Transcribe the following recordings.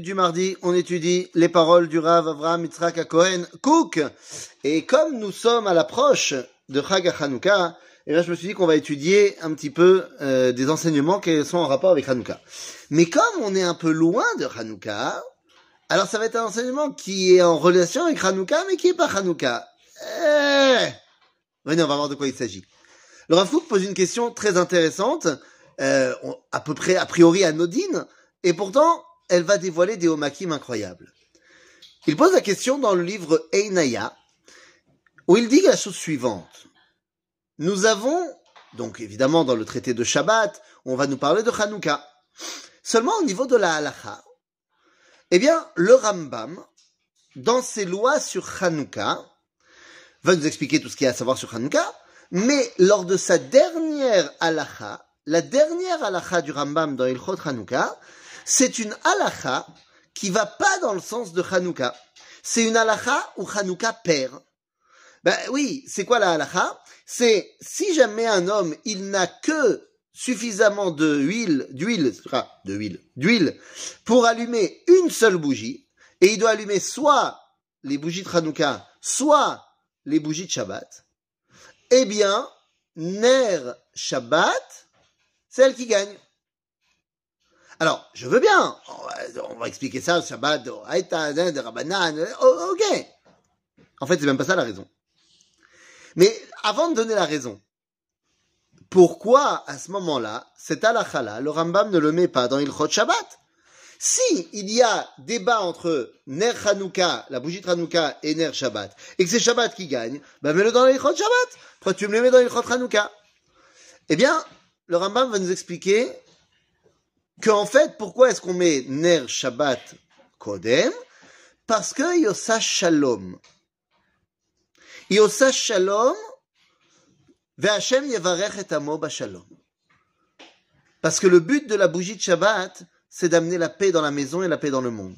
du mardi, on étudie les paroles du Rav Avraham Yitzhak Cohen Cook. Et comme nous sommes à l'approche de Chag Hanouka, et là je me suis dit qu'on va étudier un petit peu euh, des enseignements qui sont en rapport avec Hanouka. Mais comme on est un peu loin de Hanouka, alors ça va être un enseignement qui est en relation avec Hanouka, mais qui est pas Hanouka. Eh Venez, on va voir de quoi il s'agit. Le Rav Cook pose une question très intéressante, euh, à peu près a priori anodine, et pourtant elle va dévoiler des homakim incroyables. Il pose la question dans le livre Einaya, où il dit la chose suivante. Nous avons, donc évidemment dans le traité de Shabbat, on va nous parler de Hanouka. Seulement au niveau de la halacha, eh bien, le Rambam, dans ses lois sur Hanouka, va nous expliquer tout ce qu'il y a à savoir sur Hanouka, mais lors de sa dernière halacha, la dernière halacha du Rambam dans Ilchot Hanouka, c'est une halacha qui va pas dans le sens de Hanouka. C'est une halacha où Hanouka perd. Ben oui, c'est quoi la halacha? C'est si jamais un homme, il n'a que suffisamment de huile, d'huile, de huile, d'huile, pour allumer une seule bougie, et il doit allumer soit les bougies de Hanouka, soit les bougies de Shabbat, eh bien, Ner Shabbat, c'est elle qui gagne. Alors, je veux bien. On va, expliquer ça Shabbat, de Rabbanan. ok. En fait, c'est même pas ça la raison. Mais avant de donner la raison, pourquoi à ce moment-là, cet halakha le Rambam ne le met pas dans Ilchot Shabbat? Si il y a débat entre Ner Hanouka, la bougie de Hanouka, et Ner Shabbat, et que c'est Shabbat qui gagne, ben mets-le dans Ilchot Shabbat. Pourquoi tu me le mets dans Ilchot Hanouka Eh bien, le Rambam va nous expliquer qu'en fait, pourquoi est-ce qu'on met Ner Shabbat Kodem? Parce que Yosa Shalom. Yosa Shalom, Ve'Hashem Yevarech et Amo Shalom. Parce que le but de la bougie de Shabbat, c'est d'amener la paix dans la maison et la paix dans le monde.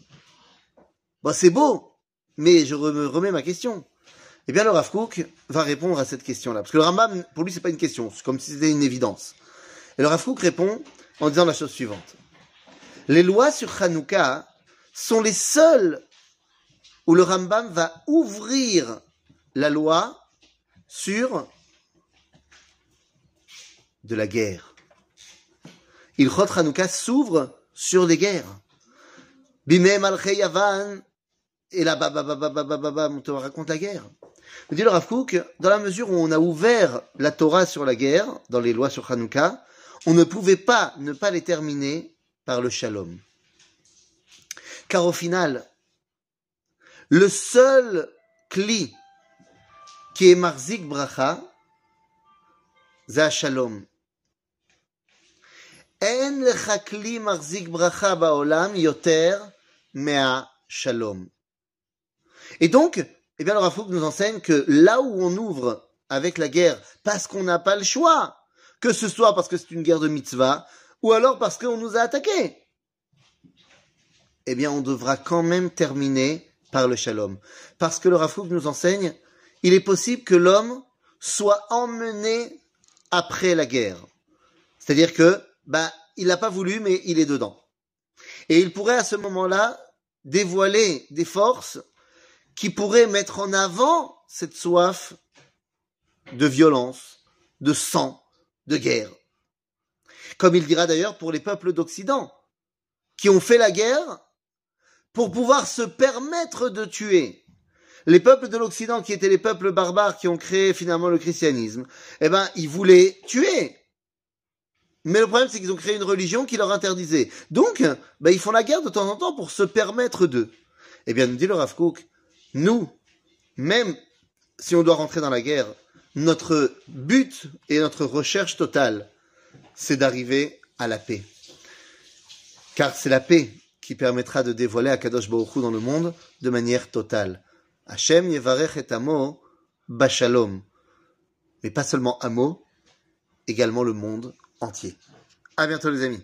Bon, c'est beau, mais je me remets ma question. Eh bien, le Rav Kook va répondre à cette question-là. Parce que le Rambam, pour lui, c'est pas une question, c'est comme si c'était une évidence. Et le Rav Kook répond, en disant la chose suivante. Les lois sur Hanouka sont les seules où le Rambam va ouvrir la loi sur de la guerre. Il Hanouka s'ouvre sur des guerres. Bimé Malché Yavan, et là, on te raconte la guerre. Me dit le Rav Kook, dans la mesure où on a ouvert la Torah sur la guerre, dans les lois sur Hanouka, on ne pouvait pas ne pas les terminer par le shalom. Car au final, le seul kli qui est marzik bracha, c'est shalom. En kli marzik bracha baolam yoter mea shalom. Et donc, eh bien, le Rafouk nous enseigne que là où on ouvre avec la guerre, parce qu'on n'a pas le choix, que ce soit parce que c'est une guerre de mitzvah, ou alors parce qu'on nous a attaqués. Eh bien, on devra quand même terminer par le shalom. Parce que le Rafouk nous enseigne, il est possible que l'homme soit emmené après la guerre. C'est-à-dire que, bah, il n'a pas voulu, mais il est dedans. Et il pourrait à ce moment-là dévoiler des forces qui pourraient mettre en avant cette soif de violence, de sang, de guerre. Comme il dira d'ailleurs pour les peuples d'Occident, qui ont fait la guerre pour pouvoir se permettre de tuer. Les peuples de l'Occident, qui étaient les peuples barbares qui ont créé finalement le christianisme, eh ben, ils voulaient tuer. Mais le problème, c'est qu'ils ont créé une religion qui leur interdisait. Donc, ben, ils font la guerre de temps en temps pour se permettre d'eux. Eh bien, nous dit le Rav nous, même si on doit rentrer dans la guerre, notre but et notre recherche totale, c'est d'arriver à la paix. Car c'est la paix qui permettra de dévoiler Akadosh Baruch Hu dans le monde de manière totale. Hashem yevarech et amo bashalom. Mais pas seulement amo, également le monde entier. À bientôt les amis.